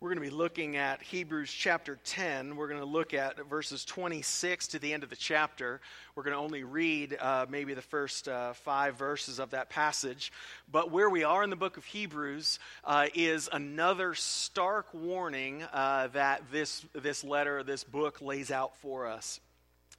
We're going to be looking at Hebrews chapter 10. We're going to look at verses 26 to the end of the chapter. We're going to only read uh, maybe the first uh, five verses of that passage. But where we are in the book of Hebrews uh, is another stark warning uh, that this, this letter, this book lays out for us.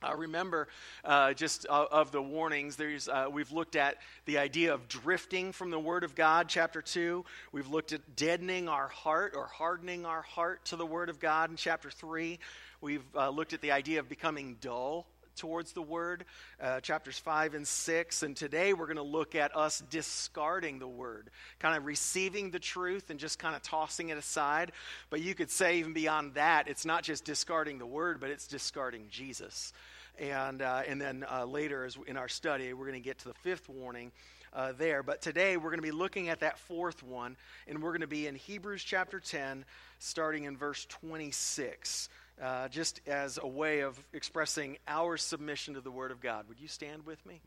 Uh, remember, uh, just uh, of the warnings, there's, uh, we've looked at the idea of drifting from the Word of God, chapter 2. We've looked at deadening our heart or hardening our heart to the Word of God in chapter 3. We've uh, looked at the idea of becoming dull towards the Word, uh, chapters 5 and 6. And today we're going to look at us discarding the Word, kind of receiving the truth and just kind of tossing it aside. But you could say, even beyond that, it's not just discarding the Word, but it's discarding Jesus. And, uh, and then uh, later, as in our study, we're going to get to the fifth warning uh, there. But today, we're going to be looking at that fourth one, and we're going to be in Hebrews chapter 10, starting in verse 26. Uh, just as a way of expressing our submission to the Word of God. Would you stand with me?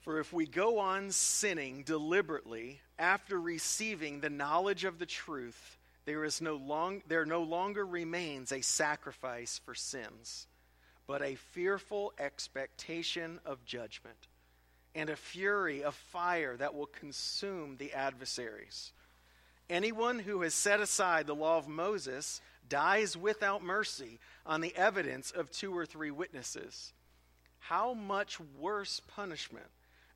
For if we go on sinning deliberately after receiving the knowledge of the truth, there, is no long, there no longer remains a sacrifice for sins, but a fearful expectation of judgment and a fury of fire that will consume the adversaries. Anyone who has set aside the law of Moses dies without mercy on the evidence of two or three witnesses. How much worse punishment?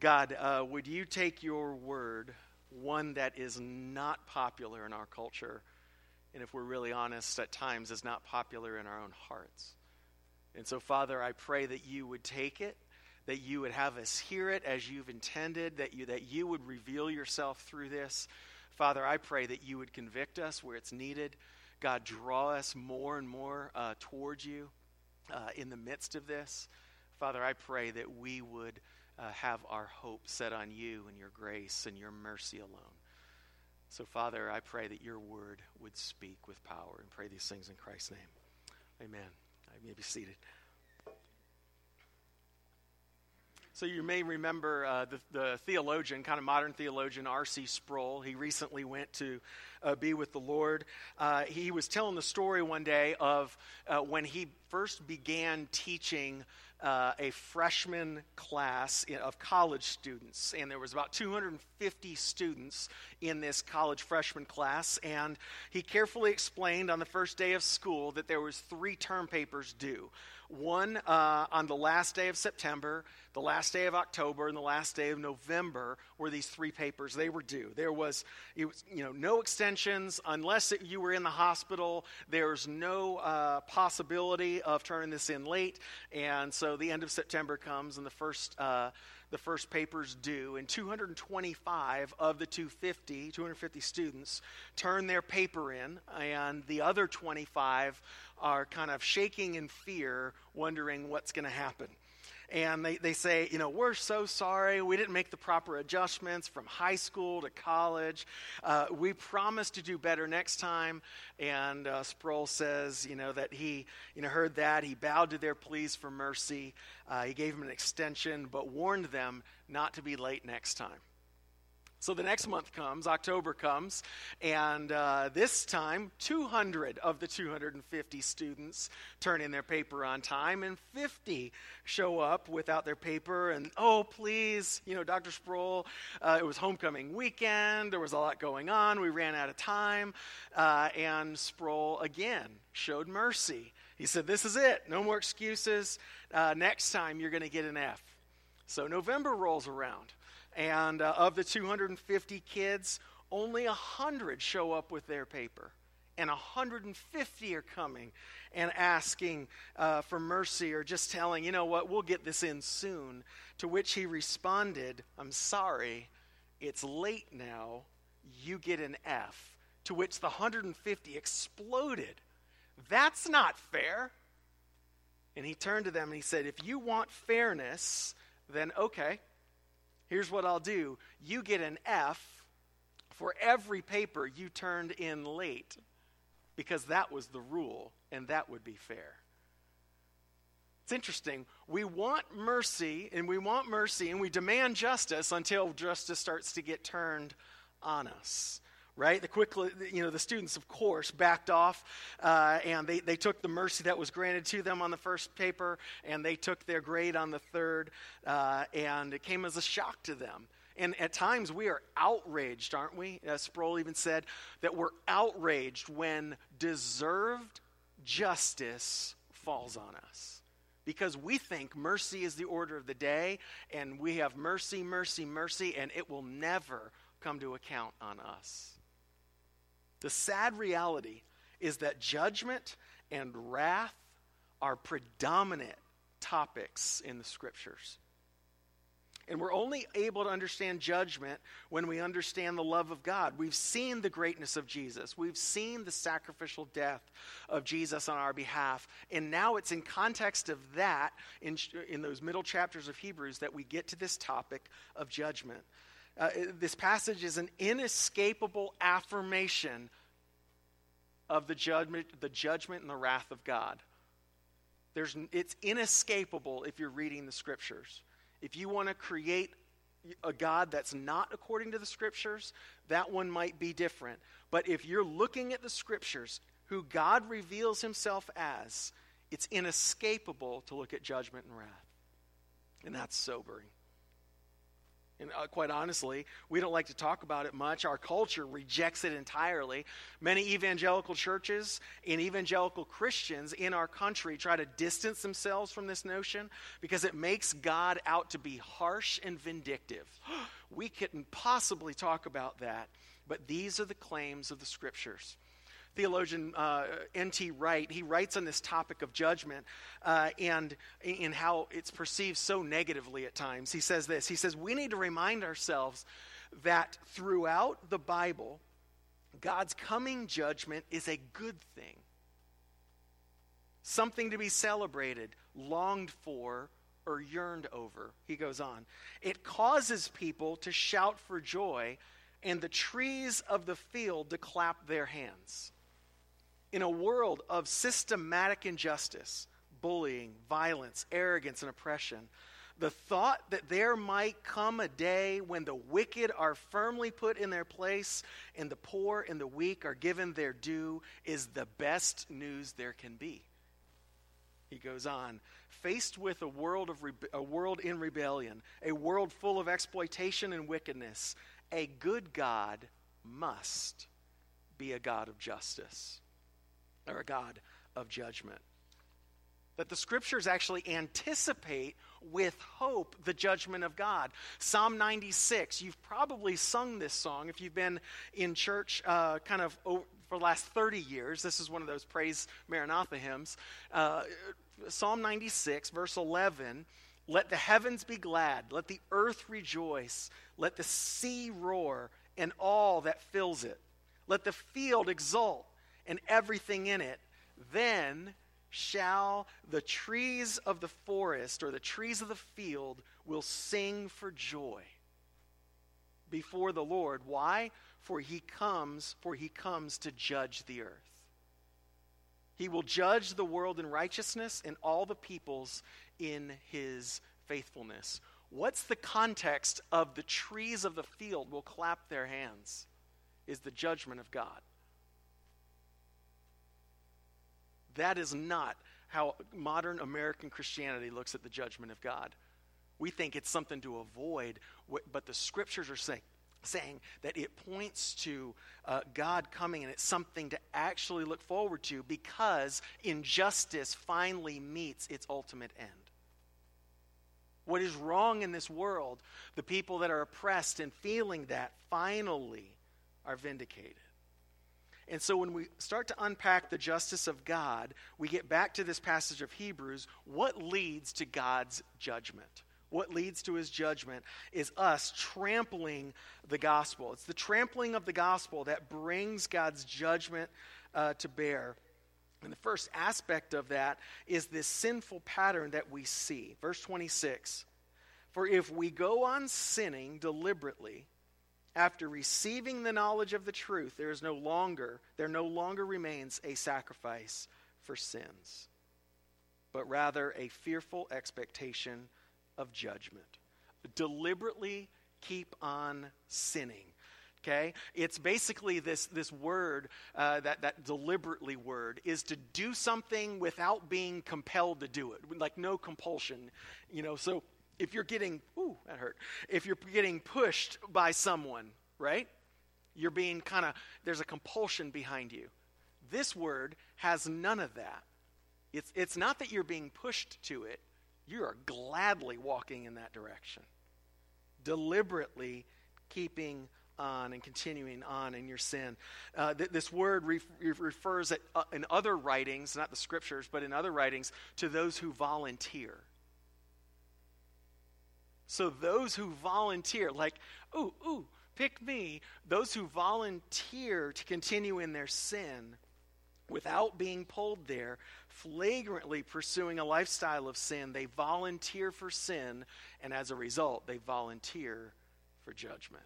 God, uh, would you take your word, one that is not popular in our culture, and if we're really honest, at times is not popular in our own hearts. And so, Father, I pray that you would take it, that you would have us hear it as you've intended, that you, that you would reveal yourself through this. Father, I pray that you would convict us where it's needed. God, draw us more and more uh, towards you uh, in the midst of this. Father, I pray that we would uh, have our hope set on you and your grace and your mercy alone. So, Father, I pray that your word would speak with power and pray these things in Christ's name. Amen. I may be seated. So you may remember uh, the, the, theologian, kind of modern theologian, R.C. Sproul. He recently went to uh, be with the Lord. Uh, he was telling the story one day of uh, when he first began teaching uh, a freshman class of college students, and there was about 250 students in this college freshman class. And he carefully explained on the first day of school that there was three term papers due. One uh, on the last day of September, the last day of October, and the last day of November were these three papers. They were due. There was, was you know, no extensions unless it, you were in the hospital. There's no uh, possibility of turning this in late, and so the end of September comes, and the first. Uh, the first papers due, and 225 of the 250, 250 students turn their paper in, and the other 25 are kind of shaking in fear, wondering what's going to happen and they, they say, you know, we're so sorry. We didn't make the proper adjustments from high school to college. Uh, we promise to do better next time. And uh, Sproul says, you know, that he, you know, heard that. He bowed to their pleas for mercy. Uh, he gave them an extension, but warned them not to be late next time. So the next month comes, October comes, and uh, this time 200 of the 250 students turn in their paper on time, and 50 show up without their paper. And oh, please, you know, Dr. Sproul, uh, it was homecoming weekend, there was a lot going on, we ran out of time, uh, and Sproul again showed mercy. He said, This is it, no more excuses. Uh, next time you're going to get an F. So November rolls around. And uh, of the 250 kids, only 100 show up with their paper. and 150 are coming and asking uh, for mercy or just telling, you know what, we'll get this in soon. To which he responded, I'm sorry, it's late now. You get an F. To which the 150 exploded. That's not fair. And he turned to them and he said, If you want fairness, then okay, here's what I'll do. You get an F for every paper you turned in late because that was the rule and that would be fair. It's interesting. We want mercy and we want mercy and we demand justice until justice starts to get turned on us right? The quickly, you know, the students, of course, backed off uh, and they, they took the mercy that was granted to them on the first paper and they took their grade on the third, uh, and it came as a shock to them. And at times we are outraged, aren't we? As Sproul even said, that we're outraged when deserved justice falls on us. Because we think mercy is the order of the day, and we have mercy, mercy, mercy, and it will never come to account on us. The sad reality is that judgment and wrath are predominant topics in the scriptures. And we're only able to understand judgment when we understand the love of God. We've seen the greatness of Jesus. We've seen the sacrificial death of Jesus on our behalf. And now it's in context of that, in, in those middle chapters of Hebrews, that we get to this topic of judgment. Uh, this passage is an inescapable affirmation of the judgment, the judgment and the wrath of God. There's, it's inescapable if you're reading the scriptures. If you want to create a God that's not according to the scriptures, that one might be different. But if you're looking at the scriptures, who God reveals himself as, it's inescapable to look at judgment and wrath. And that's sobering. And uh, quite honestly, we don't like to talk about it much. Our culture rejects it entirely. Many evangelical churches and evangelical Christians in our country try to distance themselves from this notion because it makes God out to be harsh and vindictive. we couldn't possibly talk about that, but these are the claims of the scriptures theologian uh, N.T. Wright, he writes on this topic of judgment uh, and in how it's perceived so negatively at times. He says this He says, We need to remind ourselves that throughout the Bible, God's coming judgment is a good thing, something to be celebrated, longed for, or yearned over. He goes on. It causes people to shout for joy and the trees of the field to clap their hands in a world of systematic injustice, bullying, violence, arrogance, and oppression, the thought that there might come a day when the wicked are firmly put in their place and the poor and the weak are given their due is the best news there can be. He goes on, faced with a world, of rebe- a world in rebellion, a world full of exploitation and wickedness, a good God must be a God of justice or a God of judgment. That the scriptures actually anticipate with hope the judgment of God. Psalm 96, you've probably sung this song if you've been in church uh, kind of over, for the last 30 years. This is one of those Praise Maranatha hymns. Uh, Psalm 96, verse 11 Let the heavens be glad, let the earth rejoice, let the sea roar, and all that fills it. Let the field exult and everything in it, then shall the trees of the forest or the trees of the field will sing for joy before the Lord. Why? For he comes, for he comes to judge the earth. He will judge the world in righteousness and all the peoples in his faithfulness. What's the context of the trees of the field will clap their hands? Is the judgment of God. That is not how modern American Christianity looks at the judgment of God. We think it's something to avoid, but the scriptures are saying, saying that it points to uh, God coming and it's something to actually look forward to because injustice finally meets its ultimate end. What is wrong in this world, the people that are oppressed and feeling that finally are vindicated. And so when we start to unpack the justice of God, we get back to this passage of Hebrews. What leads to God's judgment? What leads to his judgment is us trampling the gospel. It's the trampling of the gospel that brings God's judgment uh, to bear. And the first aspect of that is this sinful pattern that we see. Verse 26 For if we go on sinning deliberately, after receiving the knowledge of the truth, there is no longer, there no longer remains a sacrifice for sins, but rather a fearful expectation of judgment. Deliberately keep on sinning. Okay? It's basically this, this word, uh, that, that deliberately word, is to do something without being compelled to do it, like no compulsion. You know, so if you're getting, ooh, that hurt. If you're getting pushed by someone, right? You're being kind of, there's a compulsion behind you. This word has none of that. It's, it's not that you're being pushed to it, you are gladly walking in that direction. Deliberately keeping on and continuing on in your sin. Uh, th- this word re- refers at, uh, in other writings, not the scriptures, but in other writings, to those who volunteer. So those who volunteer, like, ooh, ooh, pick me, those who volunteer to continue in their sin without being pulled there, flagrantly pursuing a lifestyle of sin, they volunteer for sin, and as a result, they volunteer for judgment.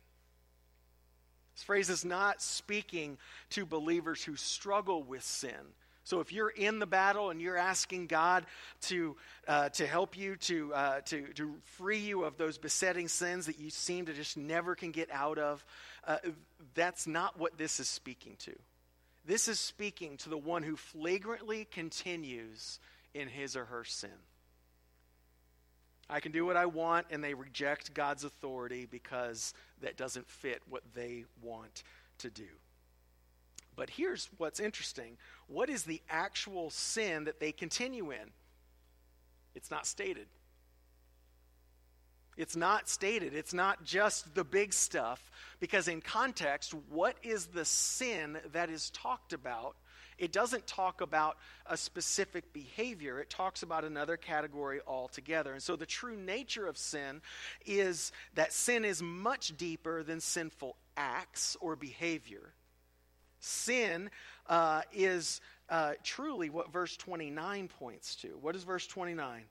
This phrase is not speaking to believers who struggle with sin so if you're in the battle and you're asking God to, uh, to help you, to, uh, to, to free you of those besetting sins that you seem to just never can get out of, uh, that's not what this is speaking to. This is speaking to the one who flagrantly continues in his or her sin. I can do what I want, and they reject God's authority because that doesn't fit what they want to do. But here's what's interesting what is the actual sin that they continue in? It's not stated. It's not stated. It's not just the big stuff. Because in context, what is the sin that is talked about? It doesn't talk about a specific behavior, it talks about another category altogether. And so the true nature of sin is that sin is much deeper than sinful acts or behavior. Sin uh, is uh, truly what verse 29 points to. What is verse 29?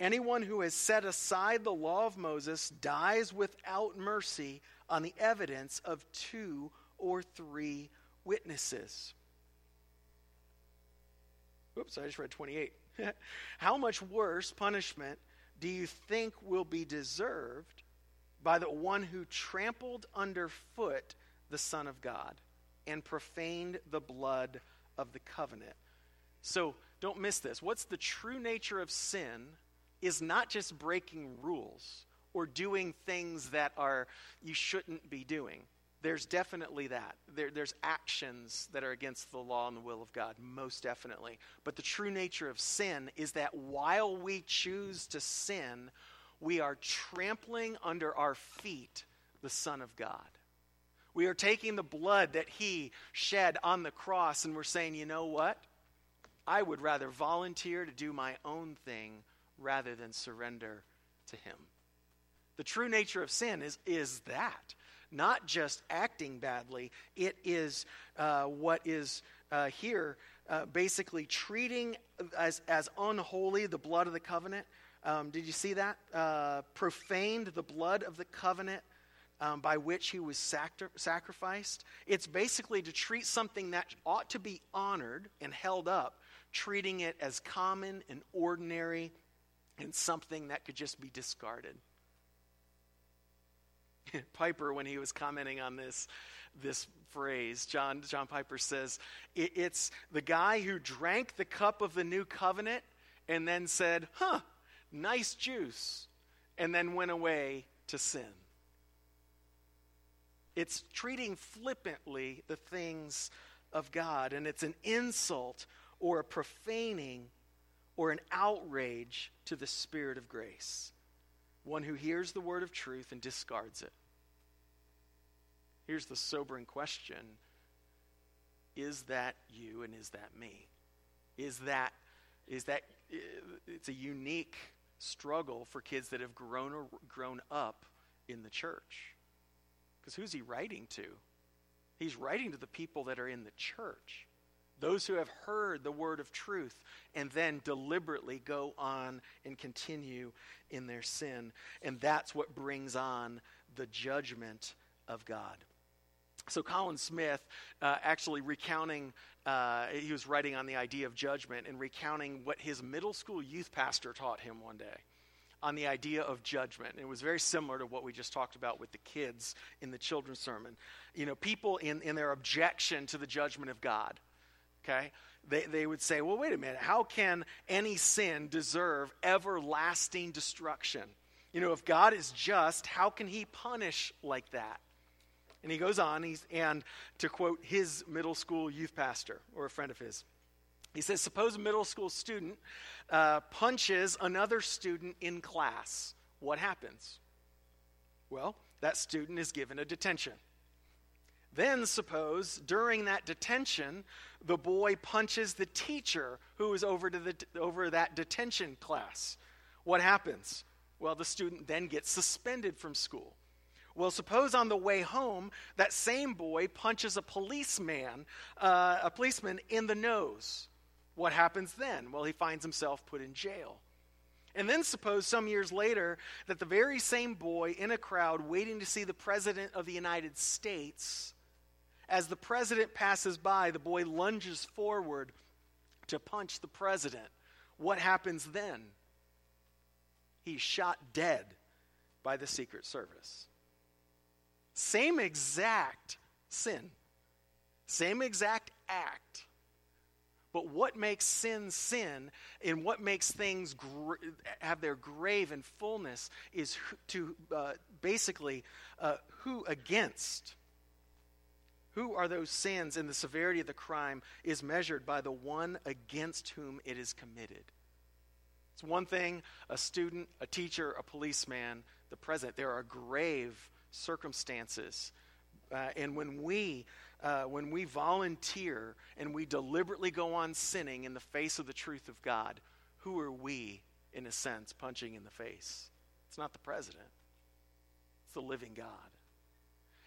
Anyone who has set aside the law of Moses dies without mercy on the evidence of two or three witnesses. Oops, I just read 28. How much worse punishment do you think will be deserved by the one who trampled underfoot the Son of God? And profaned the blood of the covenant. So don't miss this. What's the true nature of sin is not just breaking rules or doing things that are you shouldn't be doing. There's definitely that. There, there's actions that are against the law and the will of God, most definitely. But the true nature of sin is that while we choose to sin, we are trampling under our feet the Son of God. We are taking the blood that he shed on the cross and we're saying, you know what? I would rather volunteer to do my own thing rather than surrender to him. The true nature of sin is, is that. Not just acting badly, it is uh, what is uh, here uh, basically treating as, as unholy the blood of the covenant. Um, did you see that? Uh, profaned the blood of the covenant um, by which he was sacri- sacrificed. It's basically to treat something that ought to be honored and held up, treating it as common and ordinary and something that could just be discarded. Piper, when he was commenting on this, this phrase, John, John Piper says, it, it's the guy who drank the cup of the new covenant and then said, huh, nice juice, and then went away to sin. It's treating flippantly the things of God, and it's an insult or a profaning or an outrage to the Spirit of grace. One who hears the word of truth and discards it. Here's the sobering question is that you and is that me? Is that, is that, uh, it's a unique struggle for kids that have grown, grown up in the church. Because who's he writing to? He's writing to the people that are in the church, those who have heard the word of truth and then deliberately go on and continue in their sin. And that's what brings on the judgment of God. So, Colin Smith, uh, actually recounting, uh, he was writing on the idea of judgment and recounting what his middle school youth pastor taught him one day on the idea of judgment. It was very similar to what we just talked about with the kids in the children's sermon. You know, people in, in their objection to the judgment of God, okay, they, they would say, well, wait a minute, how can any sin deserve everlasting destruction? You know, if God is just, how can he punish like that? And he goes on, he's, and to quote his middle school youth pastor or a friend of his, he says, Suppose a middle school student uh, punches another student in class. What happens? Well, that student is given a detention. Then, suppose during that detention, the boy punches the teacher who is over, to the, over that detention class. What happens? Well, the student then gets suspended from school. Well, suppose on the way home, that same boy punches a policeman, uh, a policeman in the nose. What happens then? Well, he finds himself put in jail. And then suppose some years later that the very same boy in a crowd waiting to see the President of the United States, as the President passes by, the boy lunges forward to punch the President. What happens then? He's shot dead by the Secret Service. Same exact sin, same exact act but what makes sin sin and what makes things gra- have their grave and fullness is to uh, basically uh, who against. Who are those sins and the severity of the crime is measured by the one against whom it is committed. It's one thing a student, a teacher, a policeman, the president. There are grave circumstances. Uh, and when we uh, when we volunteer and we deliberately go on sinning in the face of the truth of God, who are we, in a sense, punching in the face? It's not the president, it's the living God.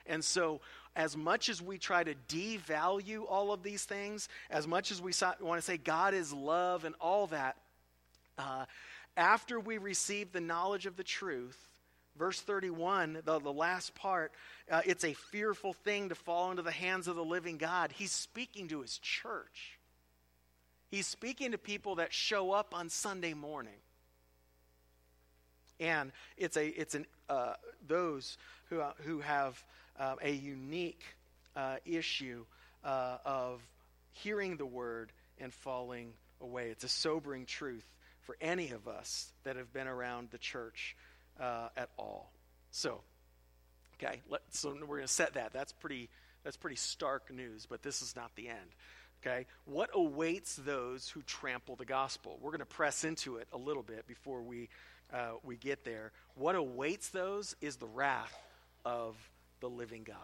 And so, as much as we try to devalue all of these things, as much as we want to say God is love and all that, uh, after we receive the knowledge of the truth, Verse 31, the, the last part, uh, it's a fearful thing to fall into the hands of the living God. He's speaking to his church. He's speaking to people that show up on Sunday morning. And it's, a, it's an, uh, those who, uh, who have uh, a unique uh, issue of hearing the word and falling away. It's a sobering truth for any of us that have been around the church uh, at all. So, okay, let, so we're going to set that. That's pretty, that's pretty stark news, but this is not the end. Okay, what awaits those who trample the gospel? We're going to press into it a little bit before we, uh, we get there. What awaits those is the wrath of the living God.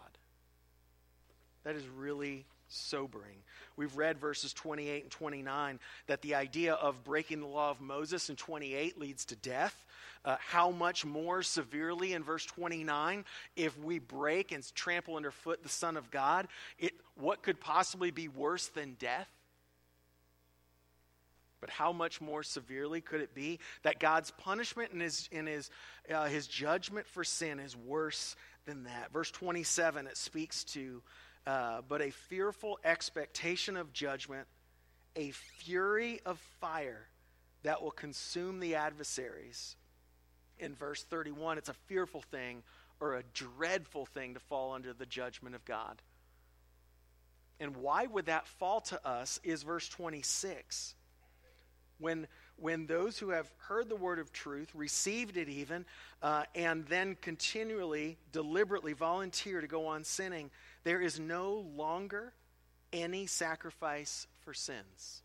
That is really sobering. We've read verses 28 and 29 that the idea of breaking the law of Moses in 28 leads to death. Uh, how much more severely in verse 29 if we break and trample underfoot the Son of God? It, what could possibly be worse than death? But how much more severely could it be that God's punishment and his, and his, uh, his judgment for sin is worse than that? Verse 27, it speaks to uh, but a fearful expectation of judgment, a fury of fire that will consume the adversaries. In verse 31, it's a fearful thing or a dreadful thing to fall under the judgment of God. And why would that fall to us is verse 26. When, when those who have heard the word of truth, received it even, uh, and then continually, deliberately volunteer to go on sinning, there is no longer any sacrifice for sins.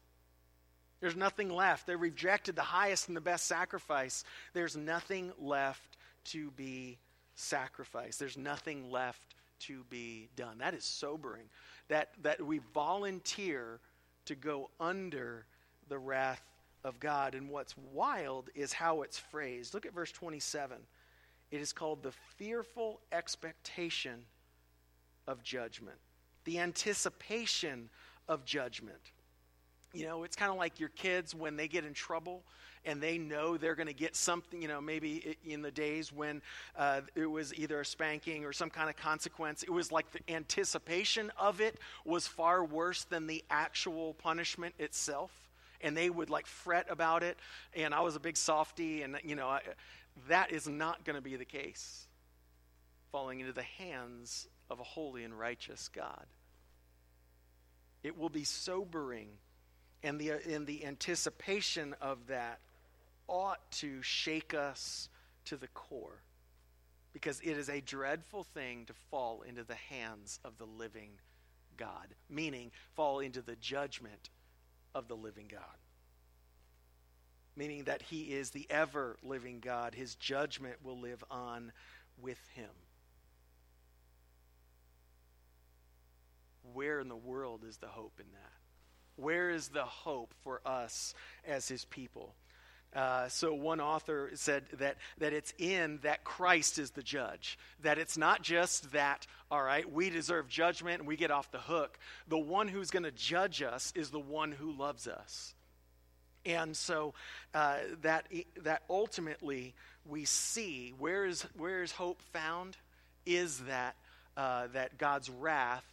There's nothing left. They rejected the highest and the best sacrifice. There's nothing left to be sacrificed. There's nothing left to be done. That is sobering. That, that we volunteer to go under the wrath of God. And what's wild is how it's phrased. Look at verse 27. It is called the fearful expectation of judgment, the anticipation of judgment. You know, it's kind of like your kids when they get in trouble and they know they're going to get something, you know, maybe in the days when uh, it was either a spanking or some kind of consequence, it was like the anticipation of it was far worse than the actual punishment itself. And they would like fret about it. And I was a big softy, and, you know, I, that is not going to be the case falling into the hands of a holy and righteous God. It will be sobering, and the, uh, and the anticipation of that ought to shake us to the core because it is a dreadful thing to fall into the hands of the living God, meaning fall into the judgment of the living God. Meaning that he is the ever living God. His judgment will live on with him. Where in the world is the hope in that? Where is the hope for us as his people? Uh, so one author said that, that it's in that Christ is the judge. That it's not just that, all right, we deserve judgment and we get off the hook. The one who's going to judge us is the one who loves us. And so uh, that, that ultimately we see where is, where is hope found is that, uh, that God's wrath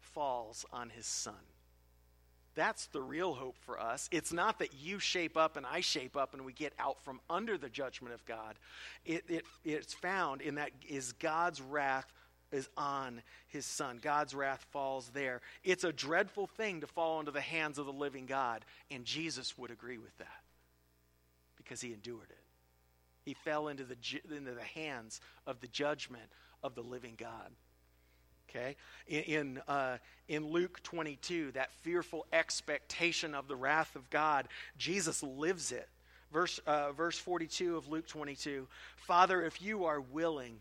falls on his son. That's the real hope for us. It's not that you shape up and I shape up and we get out from under the judgment of God. It, it, it's found in that is God's wrath is on his son. God's wrath falls there. It's a dreadful thing to fall into the hands of the living God, and Jesus would agree with that because he endured it. He fell into the, into the hands of the judgment of the living God. Okay? In, in, uh, in Luke 22, that fearful expectation of the wrath of God, Jesus lives it. Verse, uh, verse 42 of Luke 22 Father, if you are willing,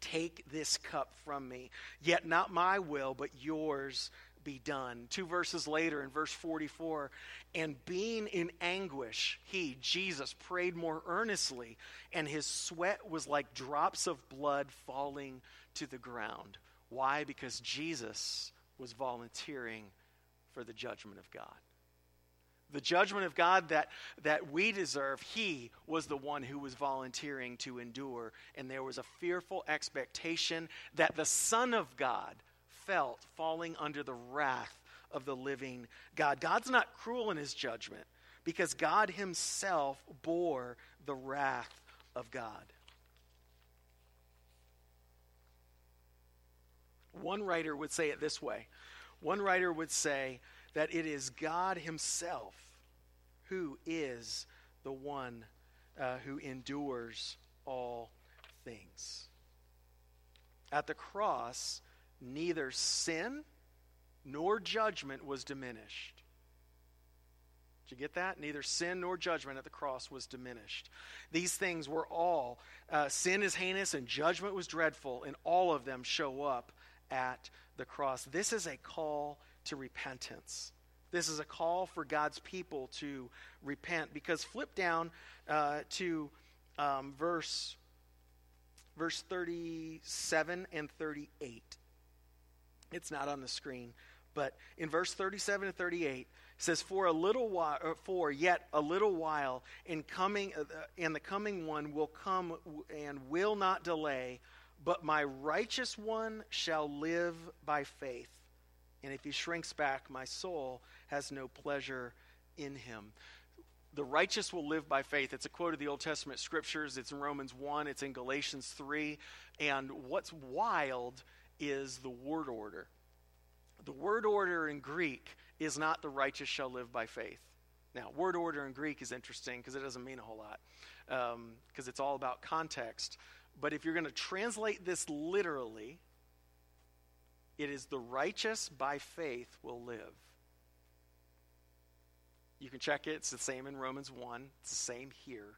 take this cup from me. Yet not my will, but yours be done. Two verses later, in verse 44, and being in anguish, he, Jesus, prayed more earnestly, and his sweat was like drops of blood falling to the ground. Why? Because Jesus was volunteering for the judgment of God. The judgment of God that, that we deserve, he was the one who was volunteering to endure. And there was a fearful expectation that the Son of God felt falling under the wrath of the living God. God's not cruel in his judgment because God himself bore the wrath of God. One writer would say it this way one writer would say that it is God Himself who is the one uh, who endures all things. At the cross, neither sin nor judgment was diminished. Did you get that? Neither sin nor judgment at the cross was diminished. These things were all, uh, sin is heinous and judgment was dreadful, and all of them show up at the cross. This is a call to repentance. This is a call for God's people to repent. Because flip down uh, to um, verse verse 37 and 38. It's not on the screen, but in verse 37 and 38 it says for a little while uh, for yet a little while in coming uh, and the coming one will come and will not delay but my righteous one shall live by faith. And if he shrinks back, my soul has no pleasure in him. The righteous will live by faith. It's a quote of the Old Testament scriptures. It's in Romans 1, it's in Galatians 3. And what's wild is the word order. The word order in Greek is not the righteous shall live by faith. Now, word order in Greek is interesting because it doesn't mean a whole lot, because um, it's all about context. But if you're going to translate this literally, it is the righteous by faith will live. You can check it. It's the same in Romans 1. It's the same here.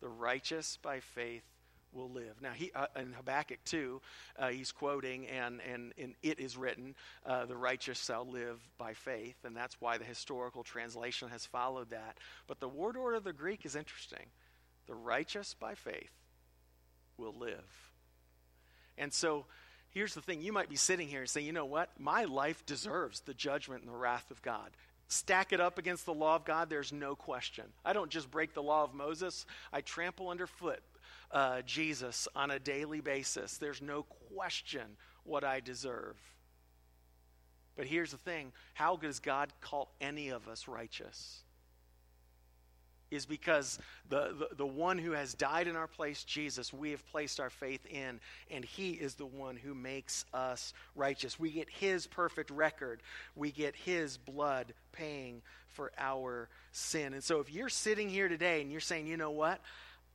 The righteous by faith will live. Now, he, uh, in Habakkuk 2, uh, he's quoting, and, and, and it is written, uh, the righteous shall live by faith, and that's why the historical translation has followed that. But the word order of the Greek is interesting. The righteous by faith will live. And so, here's the thing you might be sitting here and saying, you know what? My life deserves the judgment and the wrath of God. Stack it up against the law of God, there's no question. I don't just break the law of Moses, I trample underfoot uh, Jesus on a daily basis. There's no question what I deserve. But here's the thing how does God call any of us righteous? Is because the, the, the, one who has died in our place, Jesus, we have placed our faith in, and he is the one who makes us righteous. We get his perfect record, we get his blood paying for our sin. And so if you're sitting here today and you're saying, you know what?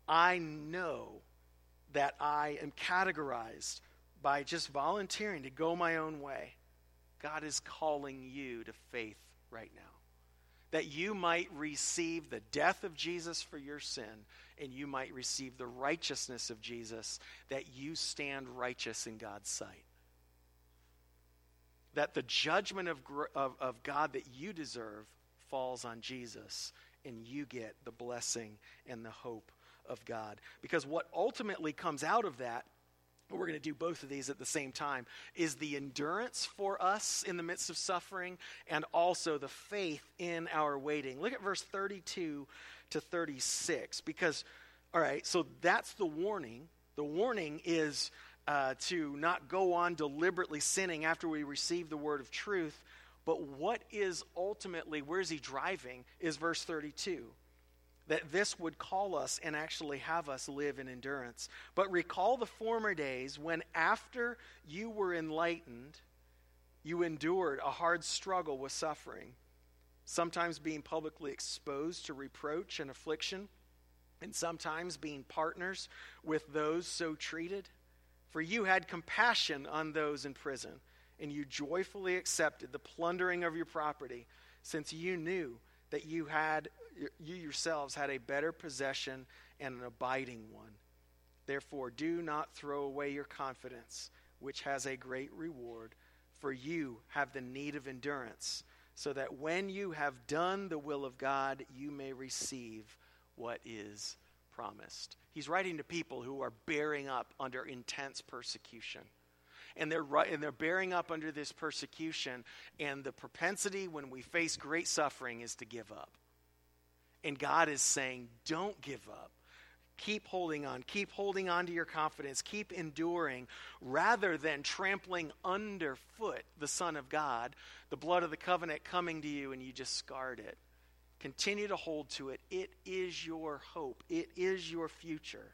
I know that I am categorized by just volunteering to go my own way. God is calling you to faith right now. That you might receive the death of Jesus for your sin, and you might receive the righteousness of Jesus, that you stand righteous in God's sight. That the judgment of, of, of God that you deserve falls on Jesus, and you get the blessing and the hope of God. Because what ultimately comes out of that, we're going to do both of these at the same time, is the endurance for us in the midst of suffering and also the faith in our waiting. Look at verse 32 to 36. Because, all right, so that's the warning. The warning is uh, to not go on deliberately sinning after we receive the word of truth. But what is ultimately, where's he driving, is verse 32 that this would call us and actually have us live in endurance. But recall the former days when, after you were enlightened, you endured a hard struggle with suffering, sometimes being publicly exposed to reproach and affliction, and sometimes being partners with those so treated. For you had compassion on those in prison, and you joyfully accepted the plundering of your property, since you knew that you had you yourselves had a better possession and an abiding one. Therefore, do not throw away your confidence, which has a great reward, for you have the need of endurance, so that when you have done the will of God, you may receive what is promised. He's writing to people who are bearing up under intense persecution. And they're, and they're bearing up under this persecution, and the propensity when we face great suffering is to give up. And God is saying, don't give up. Keep holding on. Keep holding on to your confidence. Keep enduring rather than trampling underfoot the Son of God, the blood of the covenant coming to you and you just scarred it. Continue to hold to it. It is your hope, it is your future.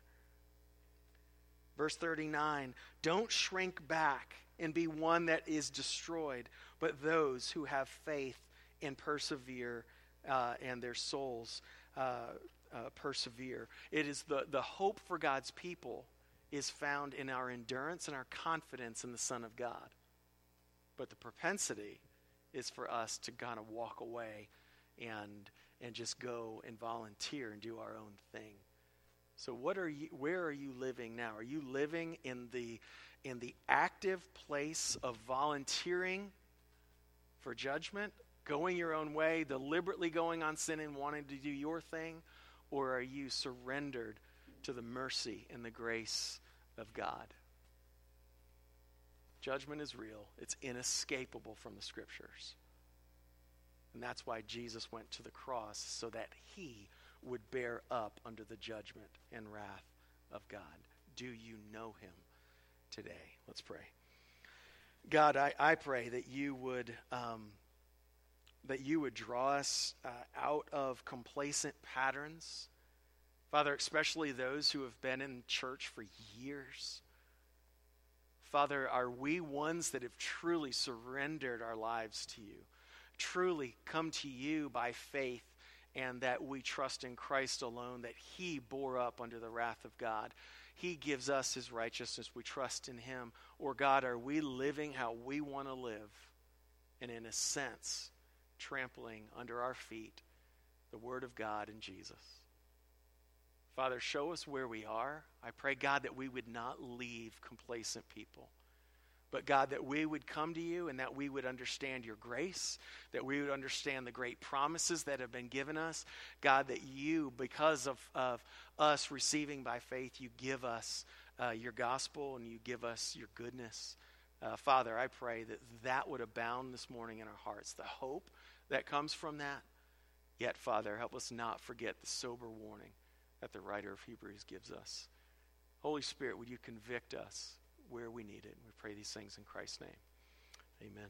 Verse 39 Don't shrink back and be one that is destroyed, but those who have faith and persevere uh, and their souls uh, uh, persevere. It is the, the hope for God's people is found in our endurance and our confidence in the Son of God. But the propensity is for us to kind of walk away and and just go and volunteer and do our own thing. So what are you where are you living now? Are you living in the in the active place of volunteering for judgment going your own way, deliberately going on sin and wanting to do your thing? Or are you surrendered to the mercy and the grace of God? Judgment is real, it's inescapable from the scriptures. And that's why Jesus went to the cross, so that he would bear up under the judgment and wrath of God. Do you know him today? Let's pray. God, I, I pray that you would. Um, that you would draw us uh, out of complacent patterns. Father, especially those who have been in church for years. Father, are we ones that have truly surrendered our lives to you, truly come to you by faith, and that we trust in Christ alone, that He bore up under the wrath of God? He gives us His righteousness. We trust in Him. Or, God, are we living how we want to live? And in a sense, trampling under our feet the Word of God and Jesus. Father, show us where we are. I pray, God, that we would not leave complacent people. But God, that we would come to you and that we would understand your grace, that we would understand the great promises that have been given us. God, that you, because of, of us receiving by faith, you give us uh, your gospel and you give us your goodness. Uh, Father, I pray that that would abound this morning in our hearts, the hope that comes from that. Yet, Father, help us not forget the sober warning that the writer of Hebrews gives us. Holy Spirit, would you convict us? where we need it. We pray these things in Christ's name. Amen.